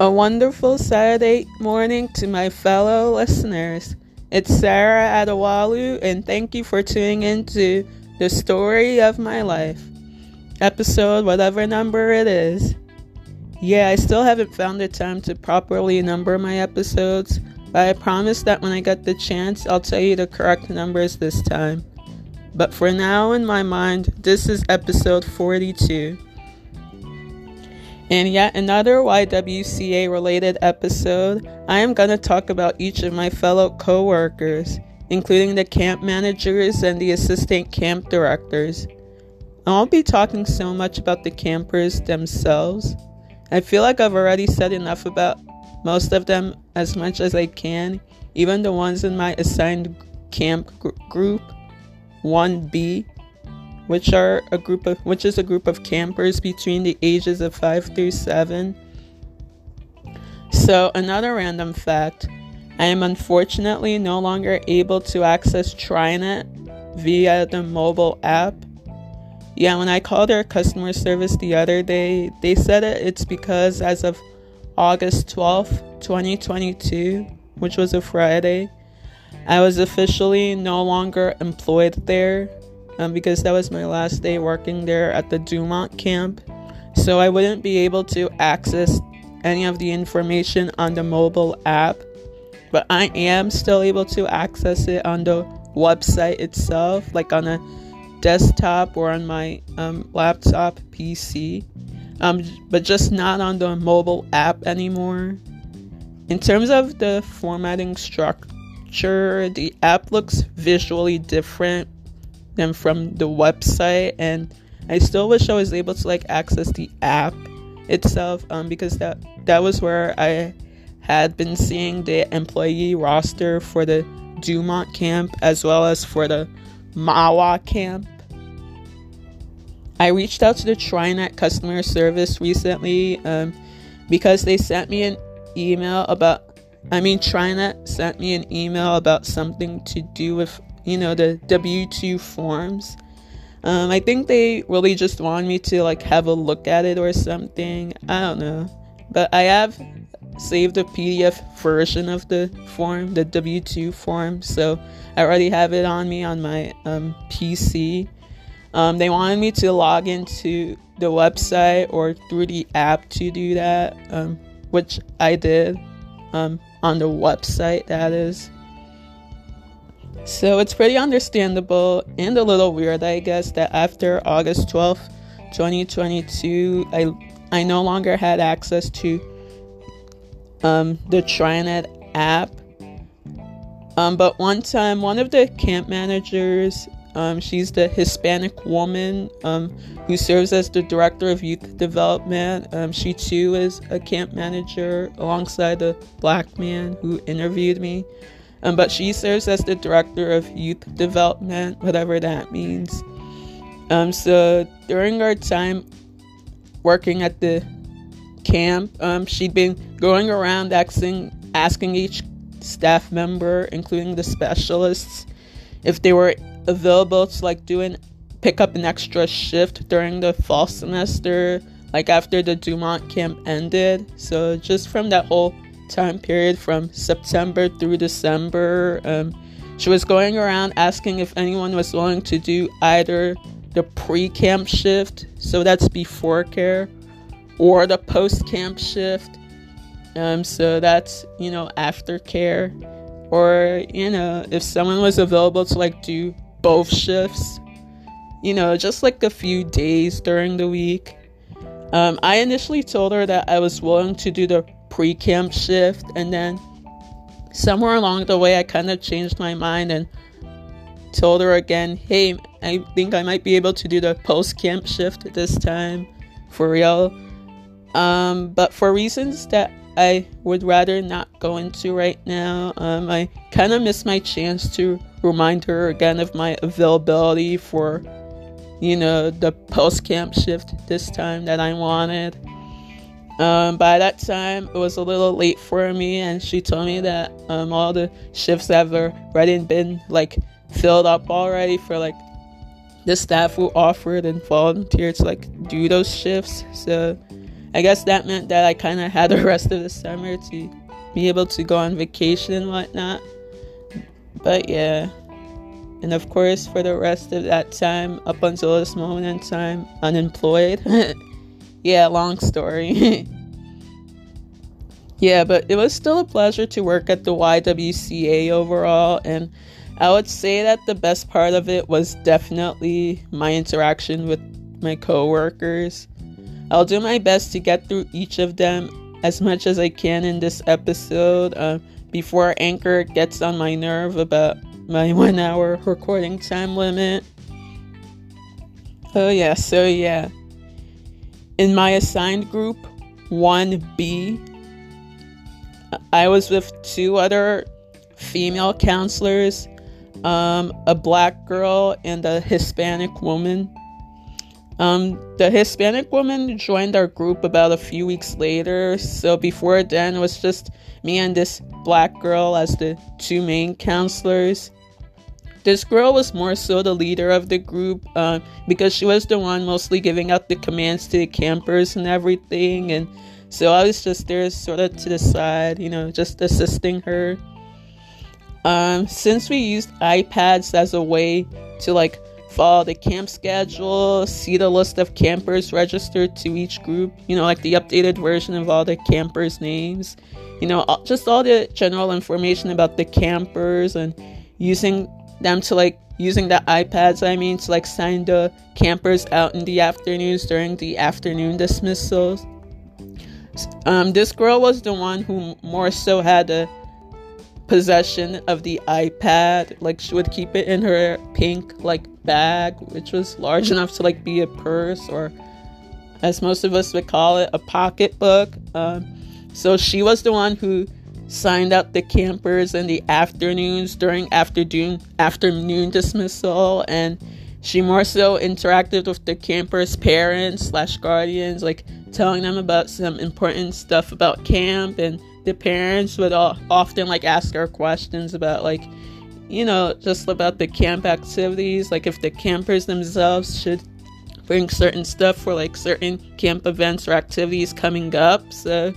A wonderful Saturday morning to my fellow listeners. It's Sarah Adewalu, and thank you for tuning in to the story of my life. Episode, whatever number it is. Yeah, I still haven't found the time to properly number my episodes, but I promise that when I get the chance, I'll tell you the correct numbers this time. But for now, in my mind, this is episode 42. In yet another YWCA related episode, I am going to talk about each of my fellow co workers, including the camp managers and the assistant camp directors. I won't be talking so much about the campers themselves. I feel like I've already said enough about most of them as much as I can, even the ones in my assigned camp gr- group 1B which are a group of which is a group of campers between the ages of 5 through 7. So, another random fact, I am unfortunately no longer able to access TriNet via the mobile app. Yeah, when I called their customer service the other day, they said it, it's because as of August 12th, 2022, which was a Friday, I was officially no longer employed there um, because that was my last day working there at the Dumont camp. So I wouldn't be able to access any of the information on the mobile app, but I am still able to access it on the website itself, like on a desktop or on my um, laptop PC, um, but just not on the mobile app anymore. In terms of the formatting structure, the app looks visually different them from the website and I still wish I was able to like access the app itself um, because that that was where I had been seeing the employee roster for the Dumont camp as well as for the Mahwah camp. I reached out to the TriNet customer service recently um, because they sent me an email about I mean TriNet sent me an email about something to do with you know, the W 2 forms. Um, I think they really just want me to like have a look at it or something. I don't know. But I have saved a PDF version of the form, the W 2 form. So I already have it on me on my um, PC. Um, they wanted me to log into the website or through the app to do that, um, which I did um, on the website, that is. So it's pretty understandable and a little weird, I guess, that after August 12th, 2022, I I no longer had access to um, the TriNet app. Um, but one time, one of the camp managers, um, she's the Hispanic woman um, who serves as the director of youth development. Um, she too is a camp manager alongside the black man who interviewed me. Um, but she serves as the director of youth development, whatever that means. Um, so during our time working at the camp, um, she'd been going around asking, asking each staff member, including the specialists, if they were available to like do an pick up an extra shift during the fall semester, like after the Dumont camp ended. So just from that whole time period from September through December. Um, she was going around asking if anyone was willing to do either the pre camp shift, so that's before care, or the post camp shift, um, so that's, you know, after care, or, you know, if someone was available to like do both shifts, you know, just like a few days during the week. Um, I initially told her that I was willing to do the pre camp shift. And then somewhere along the way, I kind of changed my mind and told her again, hey, I think I might be able to do the post camp shift this time for real. Um, but for reasons that I would rather not go into right now, um, I kind of missed my chance to remind her again of my availability for, you know, the post camp shift this time that I wanted. Um, by that time, it was a little late for me, and she told me that um, all the shifts have already been like filled up already for like the staff who offered and volunteered to like do those shifts. So I guess that meant that I kind of had the rest of the summer to be able to go on vacation and whatnot. But yeah. And of course, for the rest of that time, up until this moment in time, unemployed. yeah, long story. yeah, but it was still a pleasure to work at the YWCA overall. And I would say that the best part of it was definitely my interaction with my coworkers. I'll do my best to get through each of them as much as I can in this episode uh, before Anchor gets on my nerve about my one hour recording time limit. Oh, yeah, so yeah. In my assigned group, 1B, I was with two other female counselors, um, a black girl and a Hispanic woman. Um, the Hispanic woman joined our group about a few weeks later, so before then it was just me and this black girl as the two main counselors. This girl was more so the leader of the group uh, because she was the one mostly giving out the commands to the campers and everything, and so I was just there, sort of to the side, you know, just assisting her. Um, since we used iPads as a way to like follow the camp schedule, see the list of campers registered to each group, you know, like the updated version of all the campers' names, you know, just all the general information about the campers and using them to like using the iPads, I mean, to like sign the campers out in the afternoons during the afternoon dismissals. Um, this girl was the one who more so had a possession of the iPad. Like she would keep it in her pink like bag, which was large enough to like be a purse or, as most of us would call it, a pocketbook. Um, so she was the one who signed out the campers in the afternoons during afternoon afternoon dismissal and she more so interacted with the campers parents slash guardians like telling them about some important stuff about camp and the parents would all, often like ask her questions about like you know just about the camp activities like if the campers themselves should bring certain stuff for like certain camp events or activities coming up so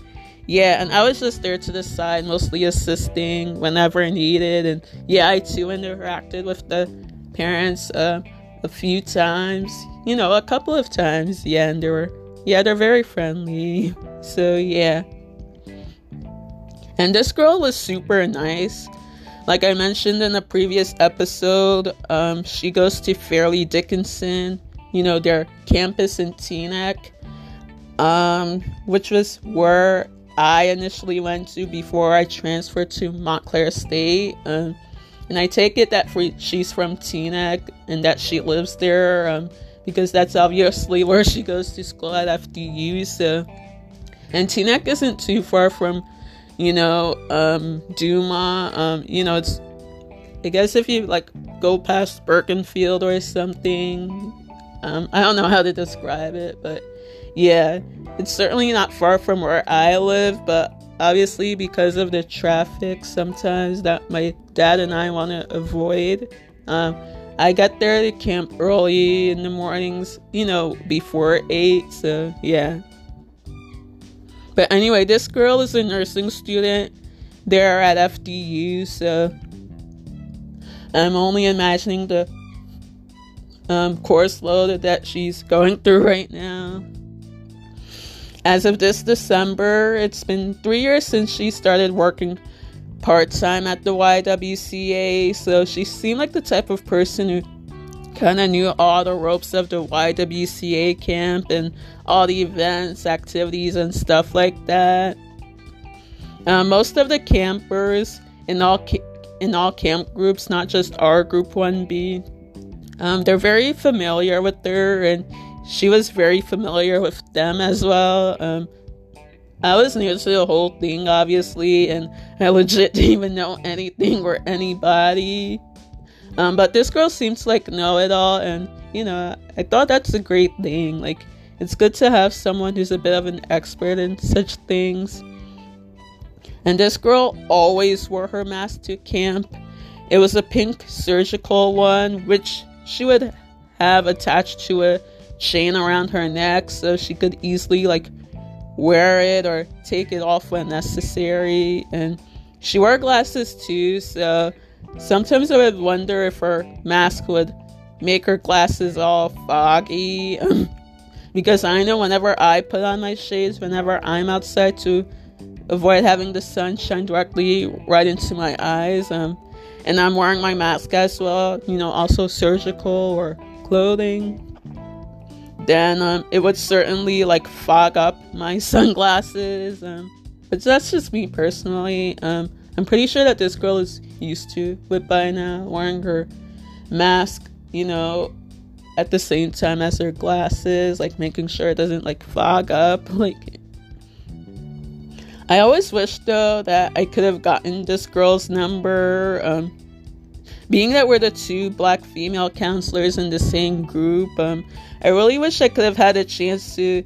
yeah and i was just there to the side mostly assisting whenever needed. And yeah i too interacted with the parents uh, a few times you know a couple of times. Yeah and they were yeah they're very friendly. So yeah. And this girl was super nice. Like I mentioned in a previous episode, um, she goes to Fairleigh Dickinson, you know, their campus in Teaneck, um, which was where I initially went to before I transferred to Montclair State. Um, and I take it that she's from Teaneck and that she lives there um, because that's obviously where she goes to school at FDU. So, and Teaneck isn't too far from you know, um, Dumont, um, you know, it's, I guess if you like go past Bergenfield or something, um, I don't know how to describe it, but yeah, it's certainly not far from where I live, but obviously because of the traffic sometimes that my dad and I want to avoid, um, I got there to camp early in the mornings, you know, before 8, so yeah, but anyway, this girl is a nursing student there at FDU, so I'm only imagining the um, course load that she's going through right now. As of this December, it's been three years since she started working part time at the YWCA, so she seemed like the type of person who kind of knew all the ropes of the YWCA camp and all the events, activities, and stuff like that. Uh, most of the campers in all ca- in all camp groups, not just our group 1B, um, they're very familiar with her, and she was very familiar with them as well. Um, I was new to the whole thing, obviously, and I legit didn't even know anything or anybody. Um, but this girl seems like know it all, and you know, I thought that's a great thing. Like, it's good to have someone who's a bit of an expert in such things. And this girl always wore her mask to camp. It was a pink surgical one, which she would have attached to a chain around her neck so she could easily like wear it or take it off when necessary. And she wore glasses too, so sometimes I would wonder if her mask would make her glasses all foggy. because I know whenever I put on my shades, whenever I'm outside to avoid having the sun shine directly right into my eyes, um, and I'm wearing my mask as well, you know, also surgical or clothing then um, it would certainly like fog up my sunglasses. Um, but that's just me personally. Um, I'm pretty sure that this girl is used to it by now, wearing her mask, you know, at the same time as her glasses, like making sure it doesn't like fog up. Like, I always wish though that I could have gotten this girl's number. Um, being that we're the two black female counselors in the same group, um, I really wish I could have had a chance to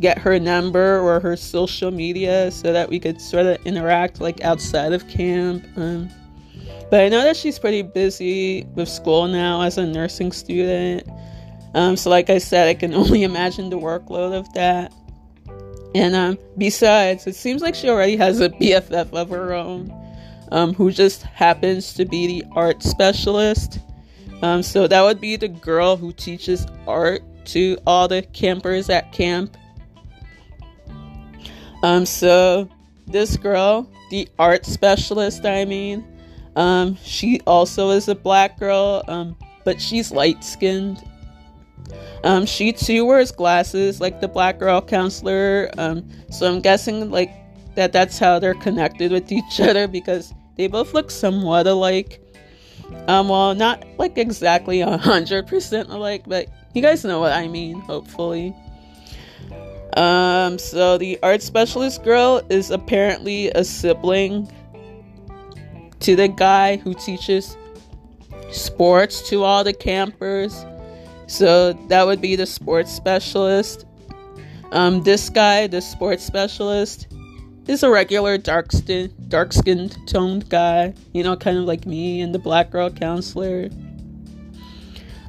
get her number or her social media so that we could sort of interact like outside of camp. Um, but I know that she's pretty busy with school now as a nursing student. Um, so, like I said, I can only imagine the workload of that. And um, besides, it seems like she already has a BFF of her own um, who just happens to be the art specialist. Um, so that would be the girl who teaches art to all the campers at camp. Um, so this girl, the art specialist, I mean, um, she also is a black girl, um, but she's light skinned. Um, she too wears glasses like the black girl counselor. Um, so I'm guessing like that that's how they're connected with each other because they both look somewhat alike. Um, well, not like exactly a hundred percent alike, but you guys know what I mean, hopefully. Um, so the art specialist girl is apparently a sibling to the guy who teaches sports to all the campers. So that would be the sports specialist. Um, this guy, the sports specialist, is a regular dark skinned dark skinned toned guy, you know, kind of like me and the black girl counselor.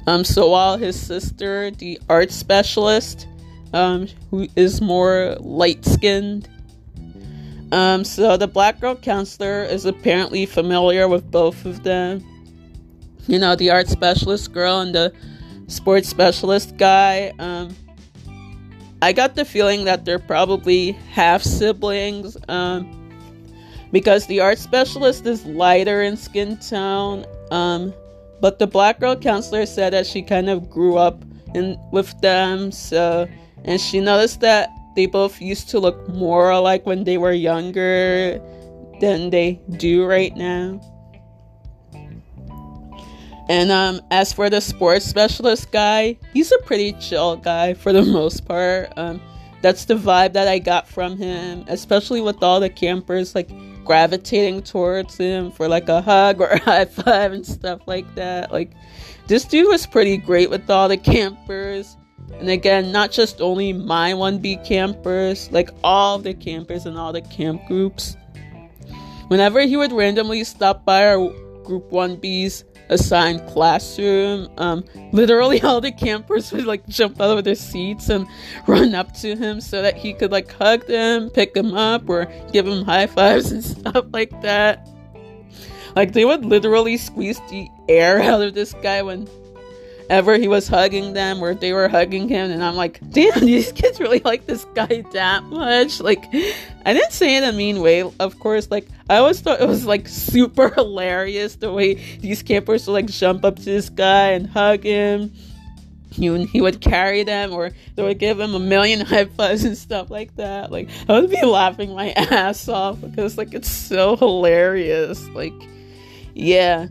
Um, so while his sister, the art specialist, um, who is more light skinned. Um, so the black girl counselor is apparently familiar with both of them. You know, the art specialist girl and the sports specialist guy. Um, I got the feeling that they're probably half siblings um, because the art specialist is lighter in skin tone. Um, but the black girl counselor said that she kind of grew up in with them, so and she noticed that they both used to look more alike when they were younger than they do right now. And um, as for the sports specialist guy, he's a pretty chill guy for the most part. Um, that's the vibe that I got from him, especially with all the campers like gravitating towards him for like a hug or a high five and stuff like that. Like, this dude was pretty great with all the campers. And again, not just only my 1B campers, like all the campers and all the camp groups. Whenever he would randomly stop by our group 1B's assigned classroom. Um, literally, all the campers would like jump out of their seats and run up to him so that he could like hug them, pick them up, or give them high fives and stuff like that. Like they would literally squeeze the air out of this guy when ever he was hugging them or they were hugging him and i'm like damn these kids really like this guy that much. Like i didn't say it in a mean way of course. Like i always thought it was like super hilarious the way these campers would like jump up to this guy and hug him. He he would carry them or they would give him a million high fives and stuff like that. Like i would be laughing my ass off because like it's so hilarious. Like yeah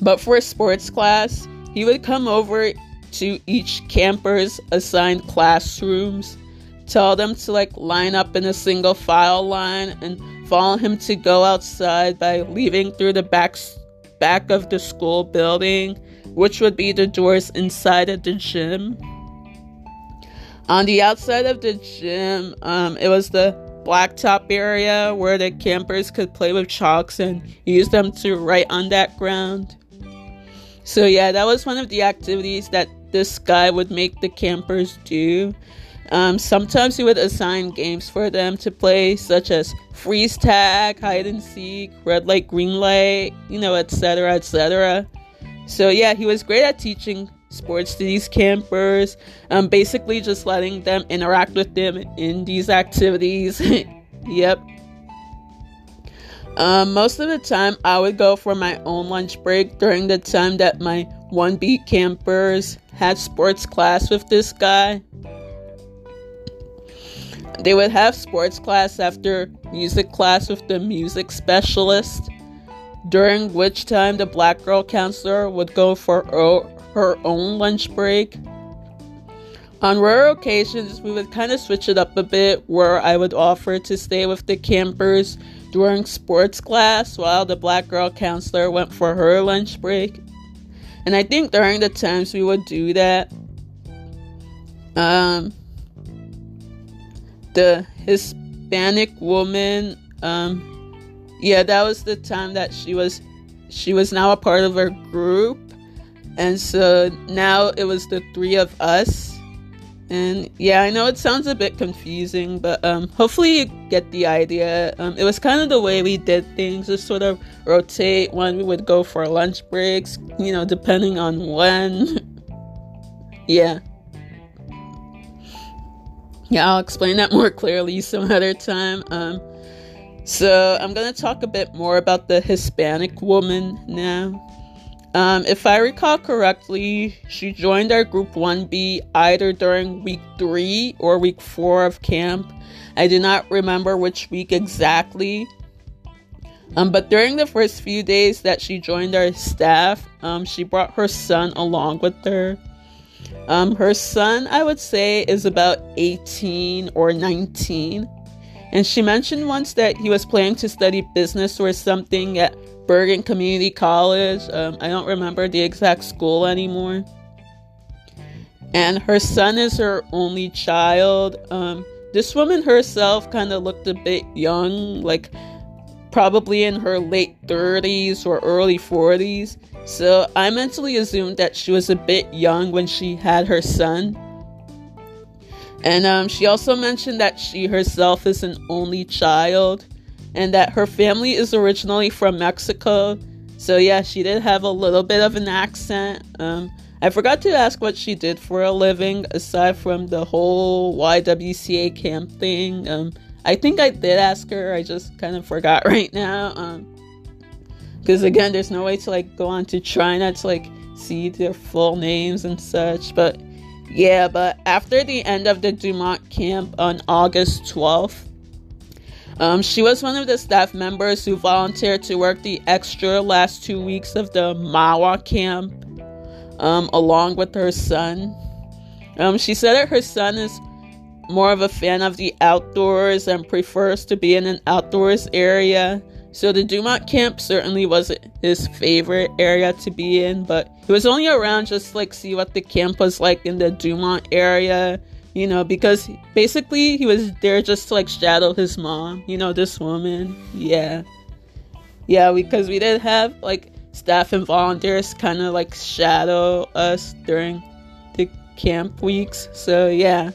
But for sports class, he would come over to each camper's assigned classrooms, tell them to like line up in a single file line, and follow him to go outside by leaving through the back back of the school building, which would be the doors inside of the gym. On the outside of the gym, um, it was the blacktop area where the campers could play with chalks and use them to write on that ground. So yeah, that was one of the activities that this guy would make the campers do. Um, sometimes he would assign games for them to play, such as freeze tag, hide and seek, red light, green light, you know, etc., etc. So, yeah, he was great at teaching sports to these campers, um, basically just letting them interact with them in these activities. yep. Um, most of the time, I would go for my own lunch break during the time that my 1B campers had sports class with this guy. They would have sports class after music class with the music specialist, during which time the black girl counselor would go for her own lunch break. On rare occasions, we would kind of switch it up a bit where I would offer to stay with the campers during sports class while the black girl counselor went for her lunch break. And I think during the times we would do that, um, the Hispanic woman, um, yeah, that was the time that she was, she was now a part of our group, and so now it was the three of us and yeah, I know it sounds a bit confusing, but um, hopefully you get the idea. Um, it was kind of the way we did things, just sort of rotate when we would go for lunch breaks, you know, depending on when. yeah. Yeah, I'll explain that more clearly some other time. Um, so I'm gonna talk a bit more about the Hispanic woman now. Um, if I recall correctly, she joined our group 1B either during week 3 or week 4 of camp. I do not remember which week exactly. Um, but during the first few days that she joined our staff, um, she brought her son along with her. Um, her son, I would say, is about 18 or 19. And she mentioned once that he was planning to study business or something at Bergen Community College. Um, I don't remember the exact school anymore. And her son is her only child. Um, this woman herself kind of looked a bit young, like probably in her late 30s or early 40s. So I mentally assumed that she was a bit young when she had her son. And um, she also mentioned that she herself is an only child and that her family is originally from Mexico. So, yeah, she did have a little bit of an accent. Um, I forgot to ask what she did for a living aside from the whole YWCA camp thing. Um, I think I did ask her, I just kind of forgot right now. Because, um, again, there's no way to like go on to TriNet to like see their full names and such. But yeah, but after the end of the Dumont camp on August 12th, um, she was one of the staff members who volunteered to work the extra last two weeks of the Mahwah camp um, along with her son. Um, she said that her son is more of a fan of the outdoors and prefers to be in an outdoors area. So the Dumont camp certainly wasn't his favorite area to be in, but he was only around just like see what the camp was like in the Dumont area you know, because basically he was there just to like shadow his mom, you know, this woman. Yeah. Yeah, because we did have like staff and volunteers kind of like shadow us during the camp weeks. So, yeah.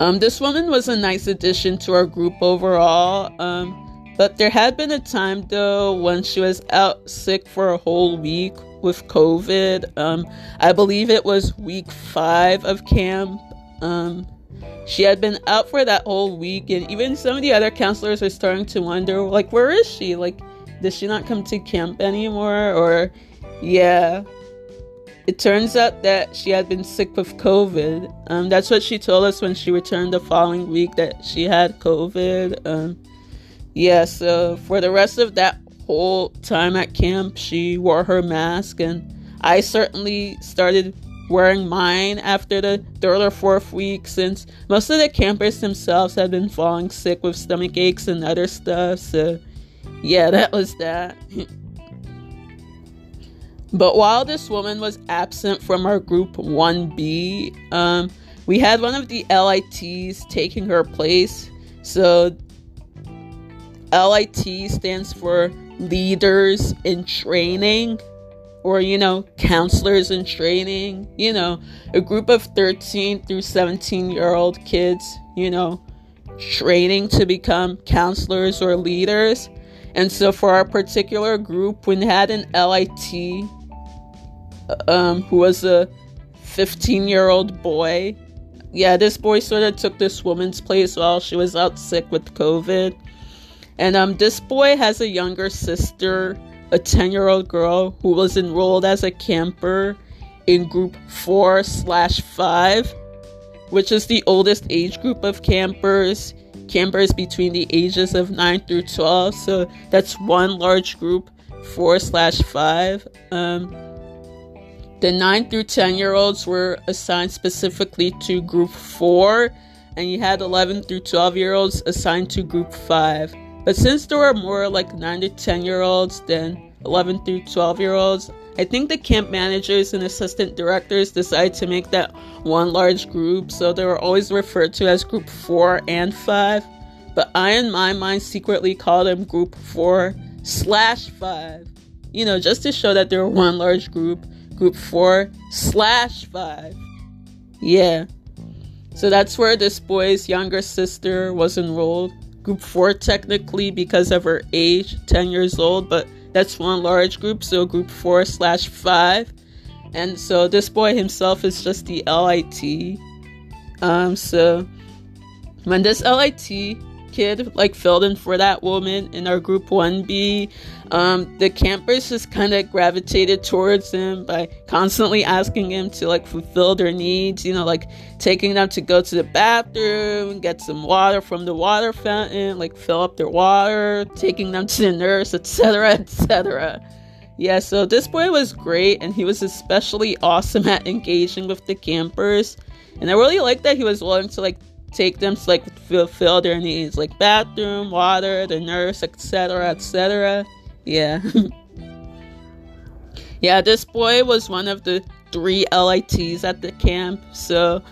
Um, this woman was a nice addition to our group overall. Um, but there had been a time though when she was out sick for a whole week with COVID. Um, I believe it was week five of camp. Um, she had been out for that whole week, and even some of the other counselors were starting to wonder, like, where is she? Like, does she not come to camp anymore? Or, yeah. It turns out that she had been sick with COVID. Um, that's what she told us when she returned the following week that she had COVID. Um, yeah, so for the rest of that whole time at camp, she wore her mask, and I certainly started wearing mine after the third or fourth week since most of the campers themselves had been falling sick with stomach aches and other stuff. So, yeah, that was that. but while this woman was absent from our group 1B, um, we had one of the LITs taking her place. So, LIT stands for Leaders in Training or, you know, counselors in training, you know, a group of 13 through 17 year old kids, you know, training to become counselors or leaders. And so for our particular group, we had an LIT um, who was a 15 year old boy. Yeah, this boy sort of took this woman's place while she was out sick with COVID. And um, this boy has a younger sister a 10 year old girl who was enrolled as a camper in group 4 slash 5, which is the oldest age group of campers. Campers between the ages of 9 through 12, so that's one large group, 4 slash 5. Um, the 9 through 10 year olds were assigned specifically to group 4, and you had 11 through 12 year olds assigned to group 5. But since there were more like 9 to 10 year olds than 11 through 12 year olds, I think the camp managers and assistant directors decided to make that one large group, so they were always referred to as group 4 and 5. But I, in my mind, secretly called them group 4 slash 5. You know, just to show that they were one large group, group 4 slash 5. Yeah. So that's where this boy's younger sister was enrolled group four technically because of her age, 10 years old, but that's one large group, so group four slash five. And so this boy himself is just the LIT. Um, so when this LIT kid like filled in for that woman in our group 1B. Um, the campers just kind of gravitated towards him by constantly asking him to like fulfill their needs, you know, like taking them to go to the bathroom, get some water from the water fountain, like fill up their water, taking them to the nurse, etc., etc. Yeah, so this boy was great and he was especially awesome at engaging with the campers. And I really like that he was willing to like take them to like fulfill their needs, like bathroom, water, the nurse, etc., etc. Yeah. yeah, this boy was one of the three LITs at the camp, so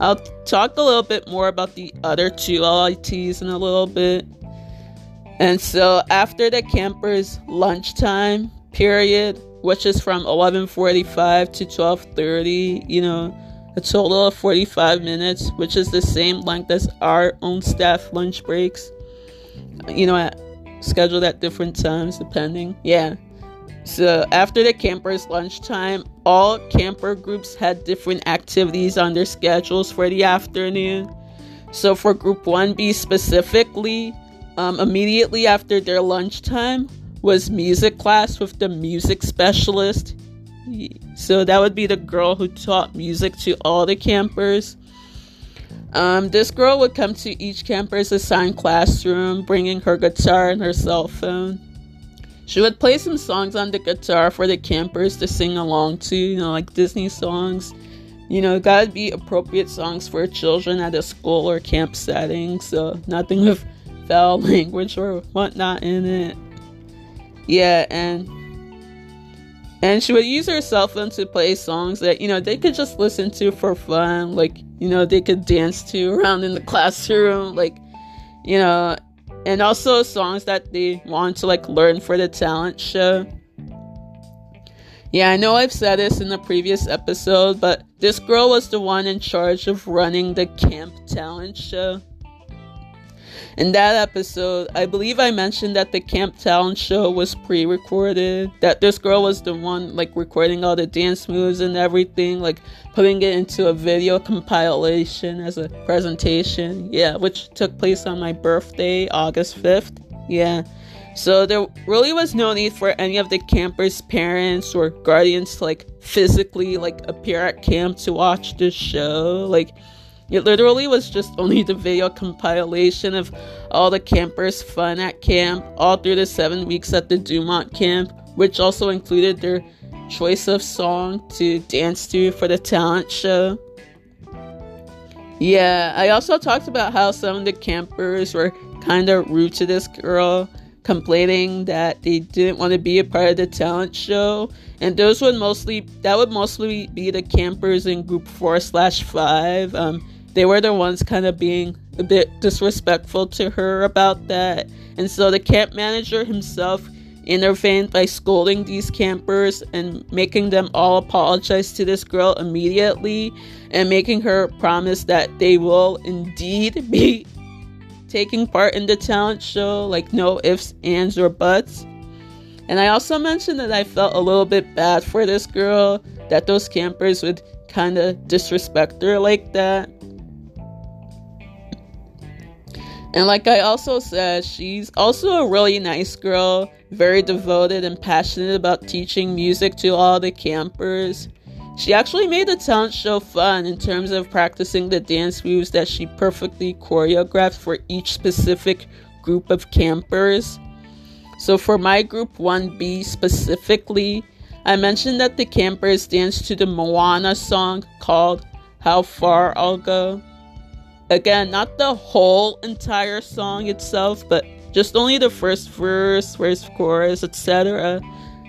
I'll talk a little bit more about the other two LITs in a little bit. And so after the campers' lunchtime period, which is from 11:45 to 12:30, you know, a total of 45 minutes, which is the same length as our own staff lunch breaks. You know, scheduled at different times depending. Yeah. So after the campers' lunchtime, all camper groups had different activities on their schedules for the afternoon. So for group 1B specifically, um, immediately after their lunchtime was music class with the music specialist so that would be the girl who taught music to all the campers. Um, this girl would come to each camper's assigned classroom, bringing her guitar and her cell phone. She would play some songs on the guitar for the campers to sing along to, you know, like Disney songs. You know, gotta be appropriate songs for children at a school or camp setting, so nothing with foul language or whatnot in it. Yeah, and and she would use her cell phone to play songs that, you know, they could just listen to for fun. Like, you know, they could dance to around in the classroom. Like, you know, and also songs that they want to, like, learn for the talent show. Yeah, I know I've said this in the previous episode, but this girl was the one in charge of running the camp talent show. In that episode, I believe I mentioned that the Camp Talent show was pre recorded, that this girl was the one like recording all the dance moves and everything, like putting it into a video compilation as a presentation. Yeah, which took place on my birthday, August 5th. Yeah. So there really was no need for any of the campers' parents or guardians to like physically like appear at camp to watch this show. Like it literally was just only the video compilation of all the campers' fun at camp all through the seven weeks at the Dumont camp, which also included their choice of song to dance to for the talent show. Yeah, I also talked about how some of the campers were kind of rude to this girl, complaining that they didn't want to be a part of the talent show, and those would mostly that would mostly be the campers in group four slash five. Um, they were the ones kind of being a bit disrespectful to her about that. And so the camp manager himself, intervened by scolding these campers and making them all apologize to this girl immediately and making her promise that they will indeed be taking part in the talent show, like no ifs, ands, or buts. And I also mentioned that I felt a little bit bad for this girl, that those campers would kind of disrespect her like that. And like I also said, she's also a really nice girl, very devoted and passionate about teaching music to all the campers. She actually made the talent show fun in terms of practicing the dance moves that she perfectly choreographed for each specific group of campers. So, for my group 1B specifically, I mentioned that the campers danced to the Moana song called How Far I'll Go. Again, not the whole entire song itself, but just only the first verse, first chorus, etc.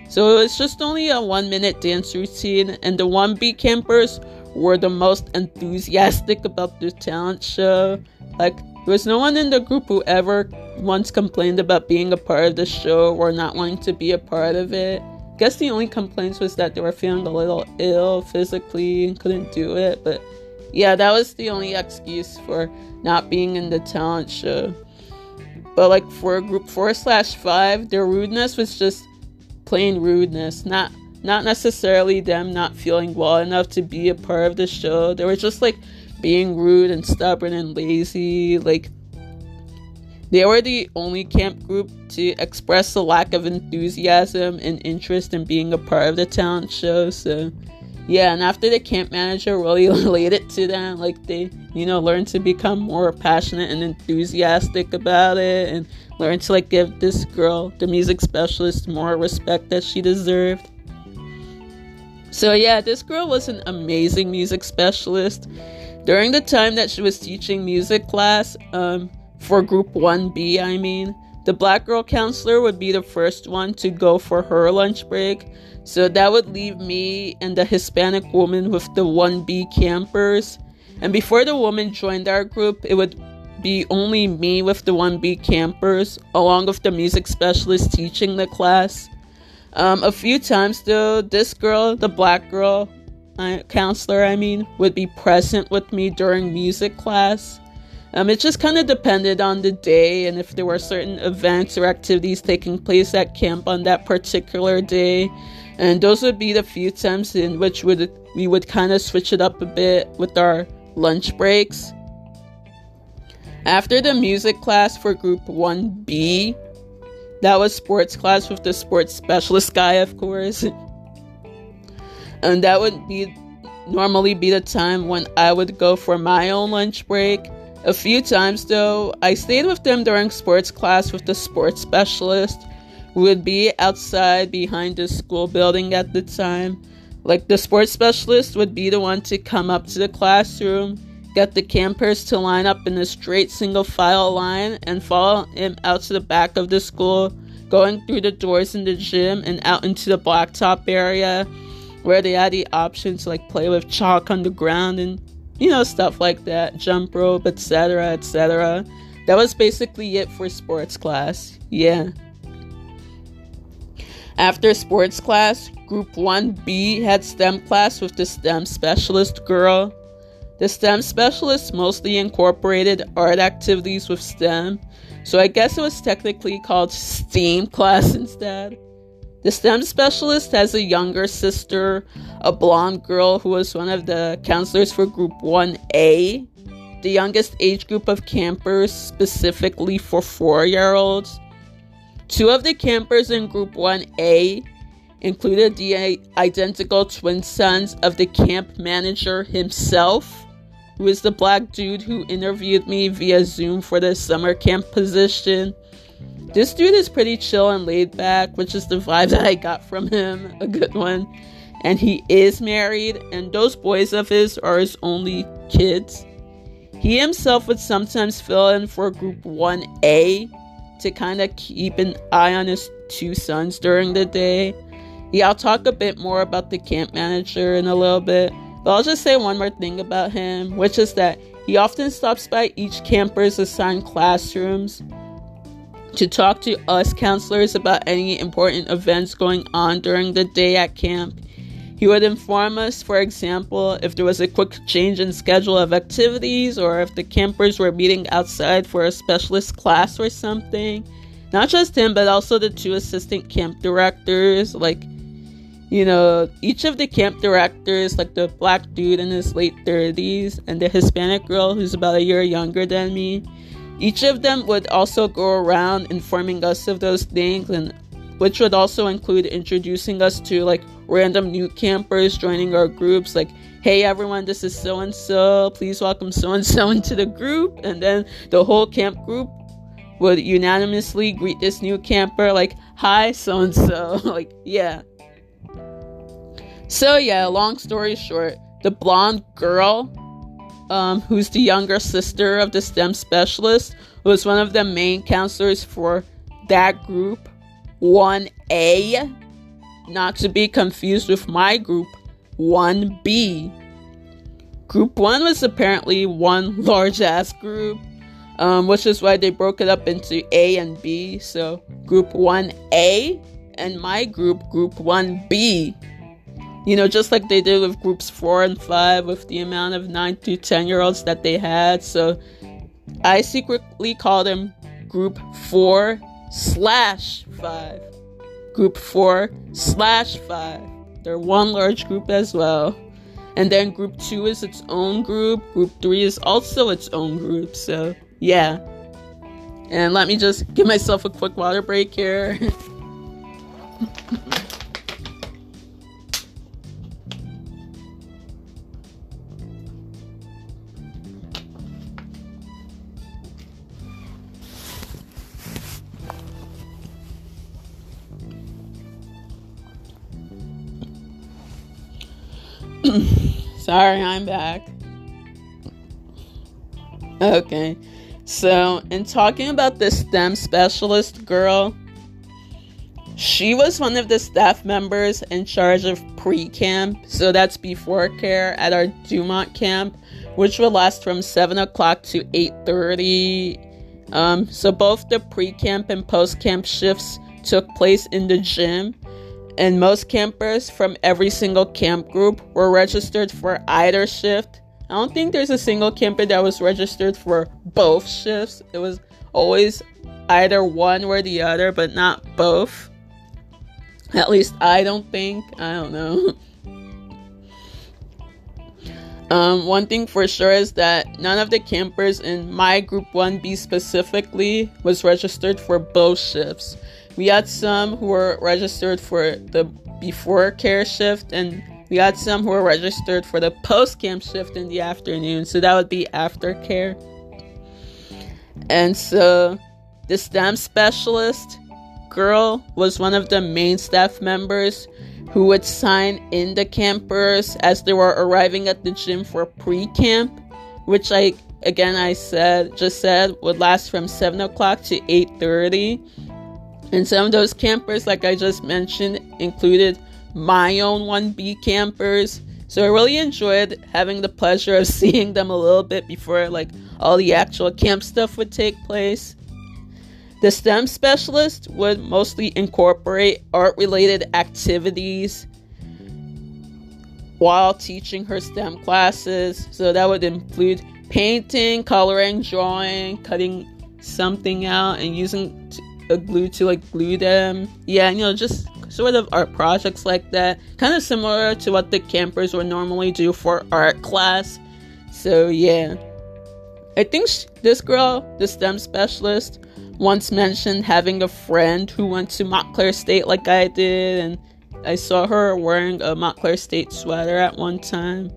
So it's just only a one minute dance routine, and the 1B campers were the most enthusiastic about the talent show. Like, there was no one in the group who ever once complained about being a part of the show or not wanting to be a part of it. Guess the only complaints was that they were feeling a little ill physically and couldn't do it. But yeah, that was the only excuse for not being in the talent show. But like for group four slash five, their rudeness was just plain rudeness, not not necessarily them not feeling well enough to be a part of the show. They were just like being rude and stubborn and lazy. Like they were the only camp group to express a lack of enthusiasm and interest in being a part of the talent show. So, yeah, and after the camp manager really it to them, like they, you know, learned to become more passionate and enthusiastic about it and learned to like give this girl, the music specialist, more respect that she deserved. So, yeah, this girl was an amazing music specialist. During the time that she was teaching music class, um, for group 1B, I mean. The black girl counselor would be the first one to go for her lunch break. So that would leave me and the Hispanic woman with the 1B campers. And before the woman joined our group, it would be only me with the 1B campers, along with the music specialist teaching the class. Um, a few times though, this girl, the black girl uh, counselor, I mean, would be present with me during music class. Um, it just kind of depended on the day and if there were certain events or activities taking place at camp on that particular day. And those would be the few times in which would we would kind of switch it up a bit with our lunch breaks. After the music class for group 1B, that was sports class with the sports specialist guy, of course. and that would be normally be the time when I would go for my own lunch break. A few times, though, I stayed with them during sports class with the sports specialist, would be outside behind the school building at the time. Like, the sports specialist would be the one to come up to the classroom, get the campers to line up in a straight single file line, and follow him out to the back of the school, going through the doors in the gym and out into the blacktop area where they had the option to like play with chalk on the ground and you know, stuff like that, jump rope, etc., etc. That was basically it for sports class. Yeah. After sports class, Group 1B had STEM class with the STEM specialist girl. The STEM specialist mostly incorporated art activities with STEM, so I guess it was technically called STEAM class instead. The STEM specialist has a younger sister, a blonde girl who was one of the counselors for Group 1A, the youngest age group of campers, specifically for four year olds. Two of the campers in Group 1A included the identical twin sons of the camp manager himself, who is the black dude who interviewed me via Zoom for the summer camp position. This dude is pretty chill and laid back, which is the vibe that I got from him. A good one. And he is married, and those boys of his are his only kids. He himself would sometimes fill in for Group 1A to kind of keep an eye on his two sons during the day. Yeah, I'll talk a bit more about the camp manager in a little bit, but I'll just say one more thing about him, which is that he often stops by each camper's assigned classrooms to talk to us counselors about any important events going on during the day at camp. He would inform us, for example, if there was a quick change in schedule of activities or if the campers were meeting outside for a specialist class or something. Not just him, but also the two assistant camp directors. Like, you know, each of the camp directors, like the black dude in his late 30s and the Hispanic girl who's about a year younger than me, each of them would also go around informing us of those things and which would also include introducing us to like random new campers joining our groups like hey everyone this is so and so please welcome so and so into the group. And then the whole camp group would unanimously greet this new camper like hi so and so like yeah. So yeah long story short the blonde girl um, who's the younger sister of the STEM specialist, was one of the main counselors for that group 1A, not to be confused with my group 1B. Group 1 was apparently one large ass group, um, which is why they broke it up into A and B. So, Group 1A and my group, Group 1B. You know, just like they did with groups four and five, with the amount of nine to ten year olds that they had. So I secretly call them group four slash five. Group four slash five. They're one large group as well. And then group two is its own group. Group three is also its own group. So, yeah. And let me just give myself a quick water break here. Sorry, I'm back. Okay, so in talking about the STEM specialist girl, she was one of the staff members in charge of pre camp, so that's before care at our Dumont camp, which will last from 7 o'clock to 8.30. Um, so both the pre camp and post camp shifts took place in the gym and most campers from every single camp group were registered for either shift. I don't think there's a single camper that was registered for both shifts. It was always either one or the other, but not both. At least I don't think. I don't know. Um, one thing for sure is that none of the campers in my group 1B specifically was registered for both shifts. We had some who were registered for the before care shift, and we had some who were registered for the post camp shift in the afternoon. So that would be after care. And so the STEM specialist girl was one of the main staff members who would sign in the campers as they were arriving at the gym for pre-camp, which I again I said just said would last from 7 o'clock to 8:30 and some of those campers, like I just mentioned, included my own 1B campers. So I really enjoyed having the pleasure of seeing them a little bit before like all the actual camp stuff would take place. The STEM specialist would mostly incorporate art related activities while teaching her STEM classes. So that would include painting, coloring, drawing, cutting something out, and using a glue to like glue them. Yeah, you know, just sort of art projects like that. Kind of similar to what the campers would normally do for art class. So, yeah. I think this girl, the STEM specialist, once mentioned having a friend who went to Montclair State like I did, and I saw her wearing a Montclair State sweater at one time.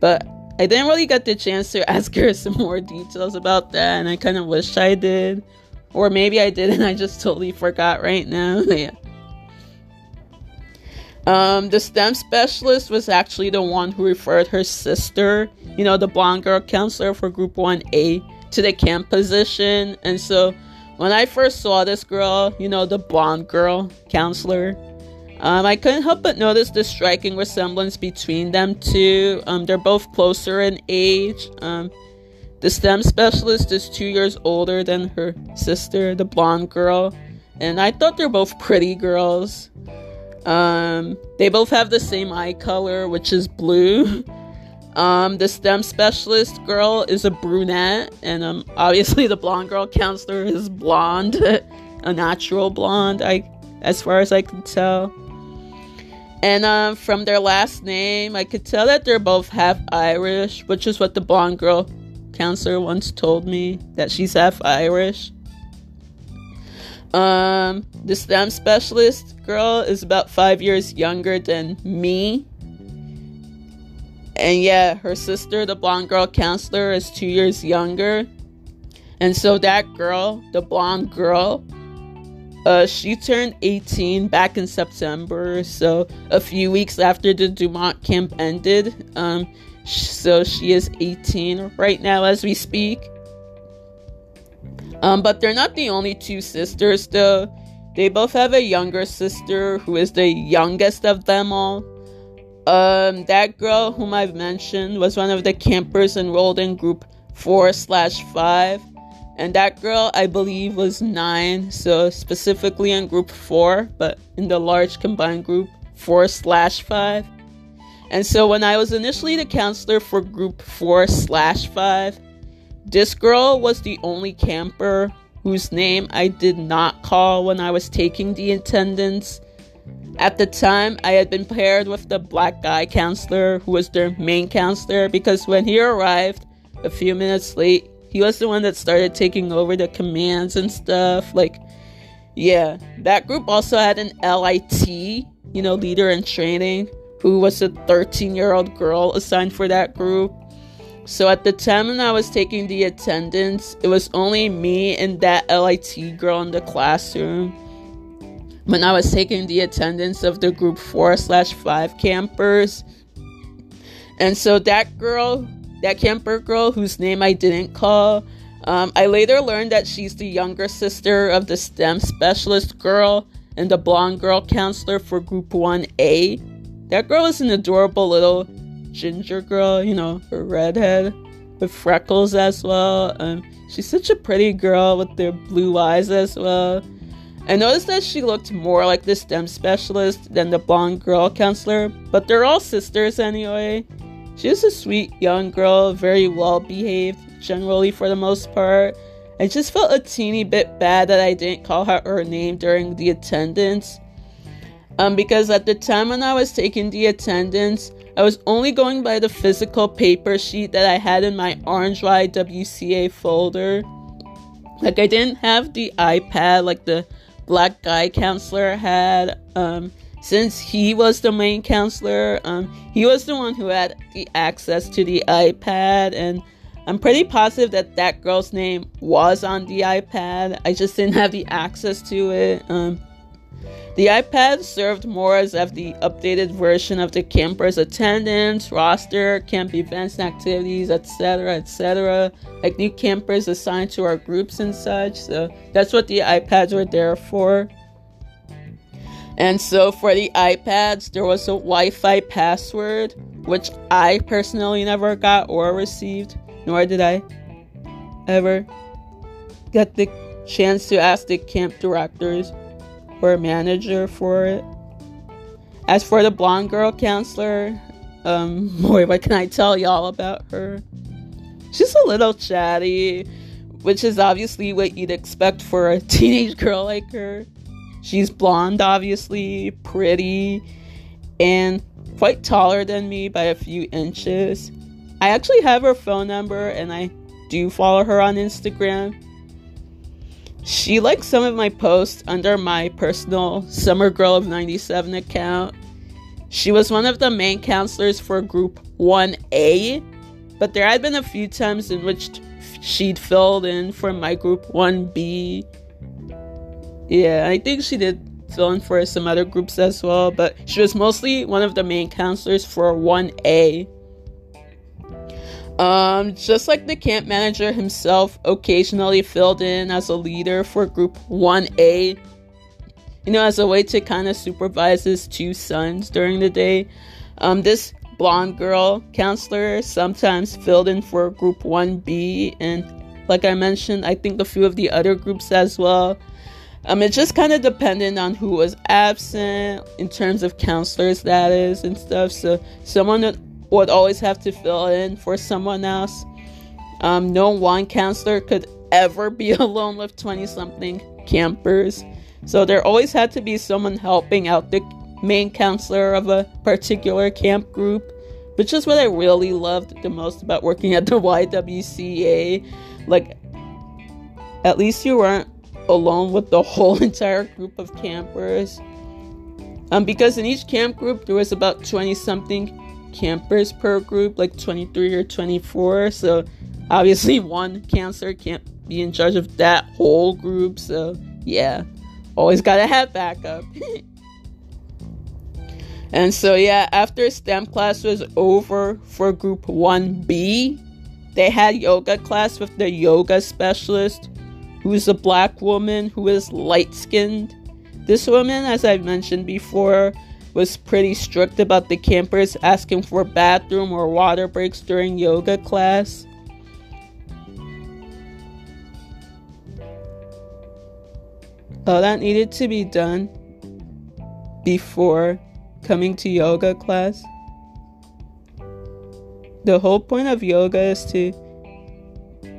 But I didn't really get the chance to ask her some more details about that, and I kind of wish I did. Or maybe I did and I just totally forgot right now. yeah. Um, the STEM specialist was actually the one who referred her sister, you know, the blonde girl counselor for Group 1A, to the camp position. And so when I first saw this girl, you know, the blonde girl counselor, um, I couldn't help but notice the striking resemblance between them two. Um, they're both closer in age. Um, The STEM specialist is two years older than her sister, the blonde girl, and I thought they're both pretty girls. Um, they both have the same eye color, which is blue. Um, the STEM specialist girl is a brunette, and um, obviously the blonde girl counselor is blonde, a natural blonde. I, as far as I can tell. And um, from their last name, I could tell that they're both half Irish, which is what the blonde girl counselor once told me that she's half Irish. Um, the STEM specialist girl is about five years younger than me, and yeah, her sister, the blonde girl counselor, is two years younger. And so that girl, the blonde girl, uh, she turned 18 back in September. So a few weeks after the Dumont camp ended. Um, so she is 18 right now as we speak. Um, but they're not the only two sisters, though. They both have a younger sister who is the youngest of them all. Um, that girl whom I've mentioned was one of the campers enrolled in group 4 slash 5. And that girl, I believe, was 9, so specifically in group 4, but in the large combined group 4 slash 5. And so when I was initially the counselor for group 4 slash 5, this girl was the only camper whose name I did not call when I was taking the attendance at the time, I had been paired with the black guy counselor who was their main counselor because when he arrived a few minutes late, he was the one that started taking over the commands and stuff. Like, yeah, that group also had an LIT, you know, leader in training, who was a 13 year old girl assigned for that group. So at the time when I was taking the attendance, it was only me and that LIT girl in the classroom when I was taking the attendance of the group four slash five campers. And so that girl, that camper girl whose name I didn't call, um, I later learned that she's the younger sister of the STEM specialist girl and the blonde girl counselor for group 1A. That girl is an adorable little ginger girl, you know, a redhead with freckles as well. Um, she's such a pretty girl with their blue eyes as well. I noticed that she looked more like the STEM specialist than the blonde girl counselor, but they're all sisters anyway. She's a sweet young girl, very well behaved, generally for the most part. I just felt a teeny bit bad that I didn't call her her name during the attendance. Um, because at the time when I was taking the attendance, I was only going by the physical paper sheet that I had in my Orange YWCA folder. Like, I didn't have the iPad, like the black guy counselor had. Um, since he was the main counselor, um, he was the one who had the access to the iPad, and I'm pretty positive that that girl's name was on the iPad. I just didn't have the access to it. Um, the iPad served more as of the updated version of the camper's attendance, roster, camp events and activities, etc., etc. Like new campers assigned to our groups and such. So that's what the iPads were there for. And so for the iPads, there was a Wi Fi password, which I personally never got or received, nor did I ever get the chance to ask the camp directors or manager for it. As for the blonde girl counselor, um, boy, what can I tell y'all about her? She's a little chatty, which is obviously what you'd expect for a teenage girl like her. She's blonde, obviously, pretty, and quite taller than me by a few inches. I actually have her phone number and I do follow her on Instagram. She liked some of my posts under my personal Summer Girl of 97 account. She was one of the main counselors for Group 1A, but there had been a few times in which she'd filled in for my Group 1B. Yeah, I think she did fill in for some other groups as well, but she was mostly one of the main counselors for 1A. Um, just like the camp manager himself occasionally filled in as a leader for Group 1A, you know, as a way to kind of supervise his two sons during the day. Um, this blonde girl counselor sometimes filled in for group 1B and like I mentioned, I think a few of the other groups as well. Um, it just kind of depended on who was absent in terms of counselors, that is, and stuff. So someone would always have to fill in for someone else. Um, no one counselor could ever be alone with 20 something campers. So there always had to be someone helping out the main counselor of a particular camp group, which is what I really loved the most about working at the YWCA. Like, at least you weren't alone with the whole entire group of campers. Um, because in each camp group there was about 20 something campers per group, like 23 or 24. So obviously one counselor can't be in charge of that whole group. So yeah, always gotta have backup. and so yeah, after STEM class was over for group 1B, they had yoga class with the yoga specialist, who's a black woman who is light skinned. This woman, as I've mentioned before, was pretty strict about the campers asking for bathroom or water breaks during yoga class. All that needed to be done before coming to yoga class the whole point of yoga is to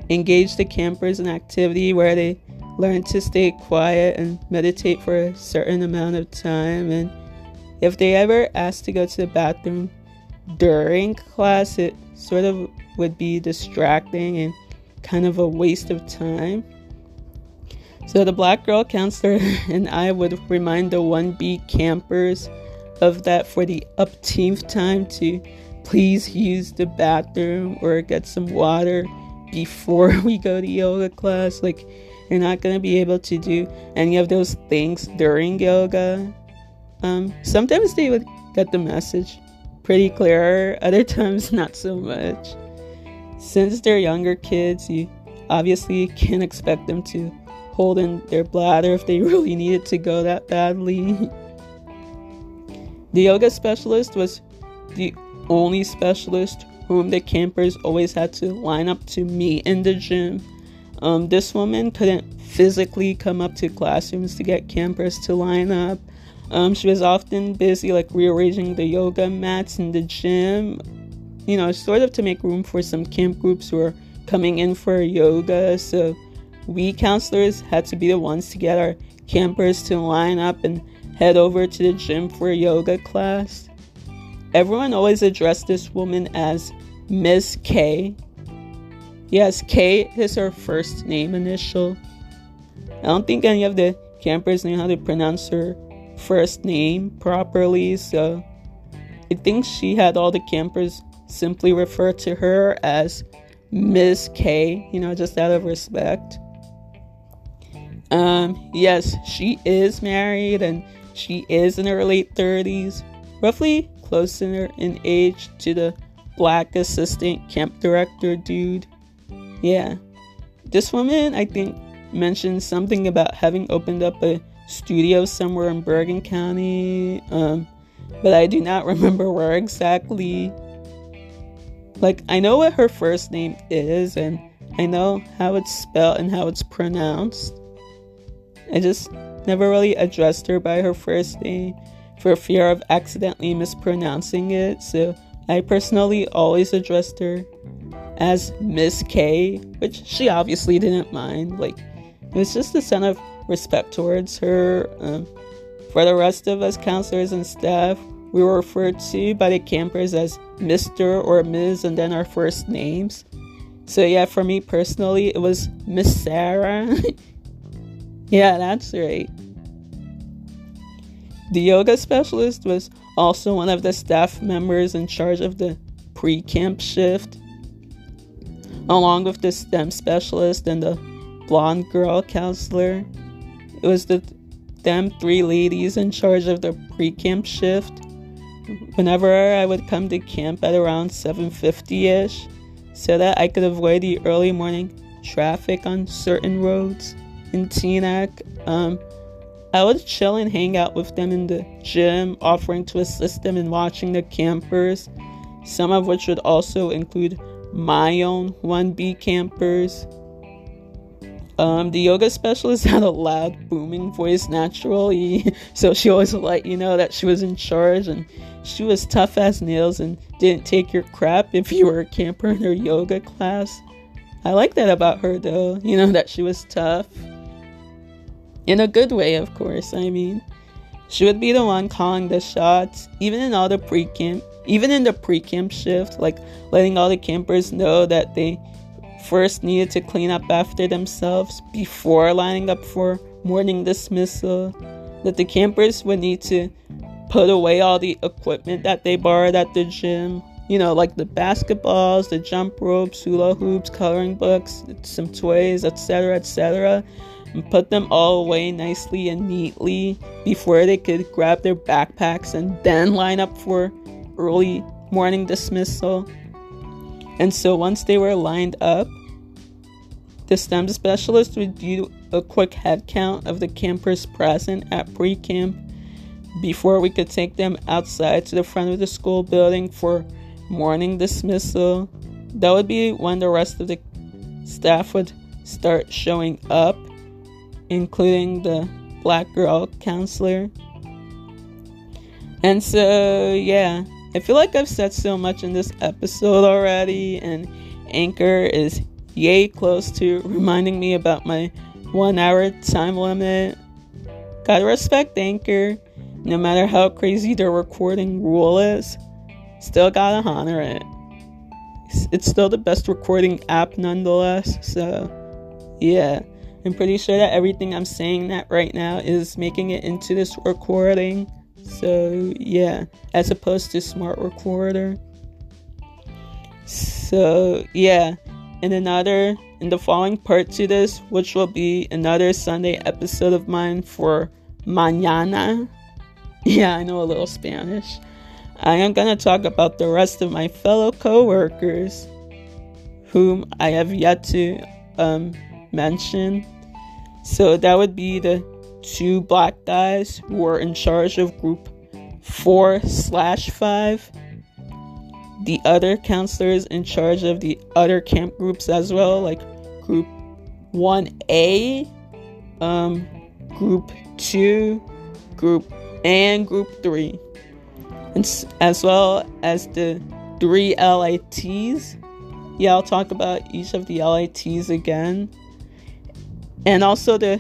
engage the campers in activity where they learn to stay quiet and meditate for a certain amount of time. And if they ever asked to go to the bathroom during class, it sort of would be distracting and kind of a waste of time. So the black girl counselor and I would remind the 1B campers of that for the upteenth time to please use the bathroom or get some water before we go to yoga class. Like, you're not going to be able to do any of those things during yoga. Um, sometimes they would get the message pretty clear, other times, not so much. Since they're younger kids, you obviously can't expect them to hold in their bladder if they really needed to go that badly. the yoga specialist was the only specialist whom the campers always had to line up to meet in the gym. Um, this woman couldn't physically come up to classrooms to get campers to line up. Um, she was often busy like rearranging the yoga mats in the gym, you know, sort of to make room for some camp groups who were coming in for yoga. So we counselors had to be the ones to get our campers to line up and head over to the gym for yoga class. Everyone always addressed this woman as Miss K. Yes, K is her first name initial. I don't think any of the campers knew how to pronounce her first name properly, so I think she had all the campers simply refer to her as Miss K, you know, just out of respect. Um, yes, she is married and she is in her late 30s, roughly closer in age to the black assistant camp director dude. Yeah. This woman, I think, mentioned something about having opened up a studio somewhere in Bergen County, um, but I do not remember where exactly. Like, I know what her first name is, and I know how it's spelled and how it's pronounced. I just never really addressed her by her first name for fear of accidentally mispronouncing it. So I personally always addressed her as Miss K, which she obviously didn't mind. Like, it was just a sign of respect towards her. Um, for the rest of us counselors and staff, we were referred to by the campers as Mr. or Ms. and then our first names. So, yeah, for me personally, it was Miss Sarah. yeah, that's right. The yoga specialist was also one of the staff members in charge of the pre camp shift, along with the STEM specialist and the blonde girl counselor. It was the them three ladies in charge of the pre camp shift. Whenever I would come to camp at around 7:50 ish, so that I could avoid the early morning traffic on certain roads in Teaneck. Um, I would chill and hang out with them in the gym, offering to assist them in watching the campers. some of which would also include my own 1B campers. Um, the yoga specialist had a loud, booming voice naturally, so she always let you know that she was in charge and she was tough as nails and didn't take your crap if you were a camper in her yoga class. I like that about her though, you know, that she was tough. In a good way, of course, I mean. She would be the one calling the shots, even in all the pre camp, even in the pre camp shift, like letting all the campers know that they first needed to clean up after themselves before lining up for morning dismissal. That the campers would need to put away all the equipment that they borrowed at the gym. You know, like the basketballs, the jump ropes, hula hoops, coloring books, some toys, etc., etc and put them all away nicely and neatly before they could grab their backpacks and then line up for early morning dismissal. And so once they were lined up, the STEM specialist would do a quick head count of the campers present at pre camp before we could take them outside to the front of the school building for morning dismissal. That would be when the rest of the staff would start showing up including the black girl counselor. And so, yeah, I feel like I've said so much in this episode already, and Anchor is yay close to reminding me about my one hour time limit. Gotta respect Anchor, no matter how crazy the recording rule is, still gotta honor it. It's still the best recording app nonetheless, so yeah. I'm pretty sure that everything I'm saying that right now is making it into this recording. So yeah, as opposed to smart recorder. So yeah, in another in the following part to this, which will be another Sunday episode of mine for mañana. Yeah, I know a little Spanish. I am gonna talk about the rest of my fellow co-workers, whom I have yet to um, mention so that would be the two black guys who were in charge of group four slash five. The other counselors in charge of the other camp groups as well, like group 1A, um, group 2, group and group 3. And as well as the three LITs. Yeah, I'll talk about each of the LITs again and also the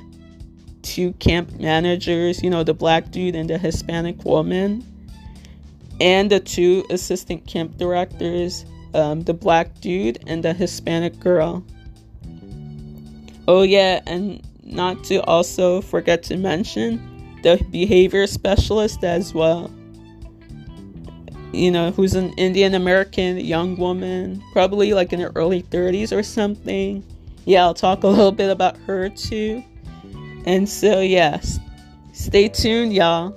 two camp managers, you know, the black dude and the Hispanic woman, and the two assistant camp directors, um, the black dude and the Hispanic girl. Oh, yeah, and not to also forget to mention the behavior specialist as well. You know, who's an Indian American young woman, probably like in her early 30s or something yeah, I'll talk a little bit about her too. And so, yes, stay tuned, y'all.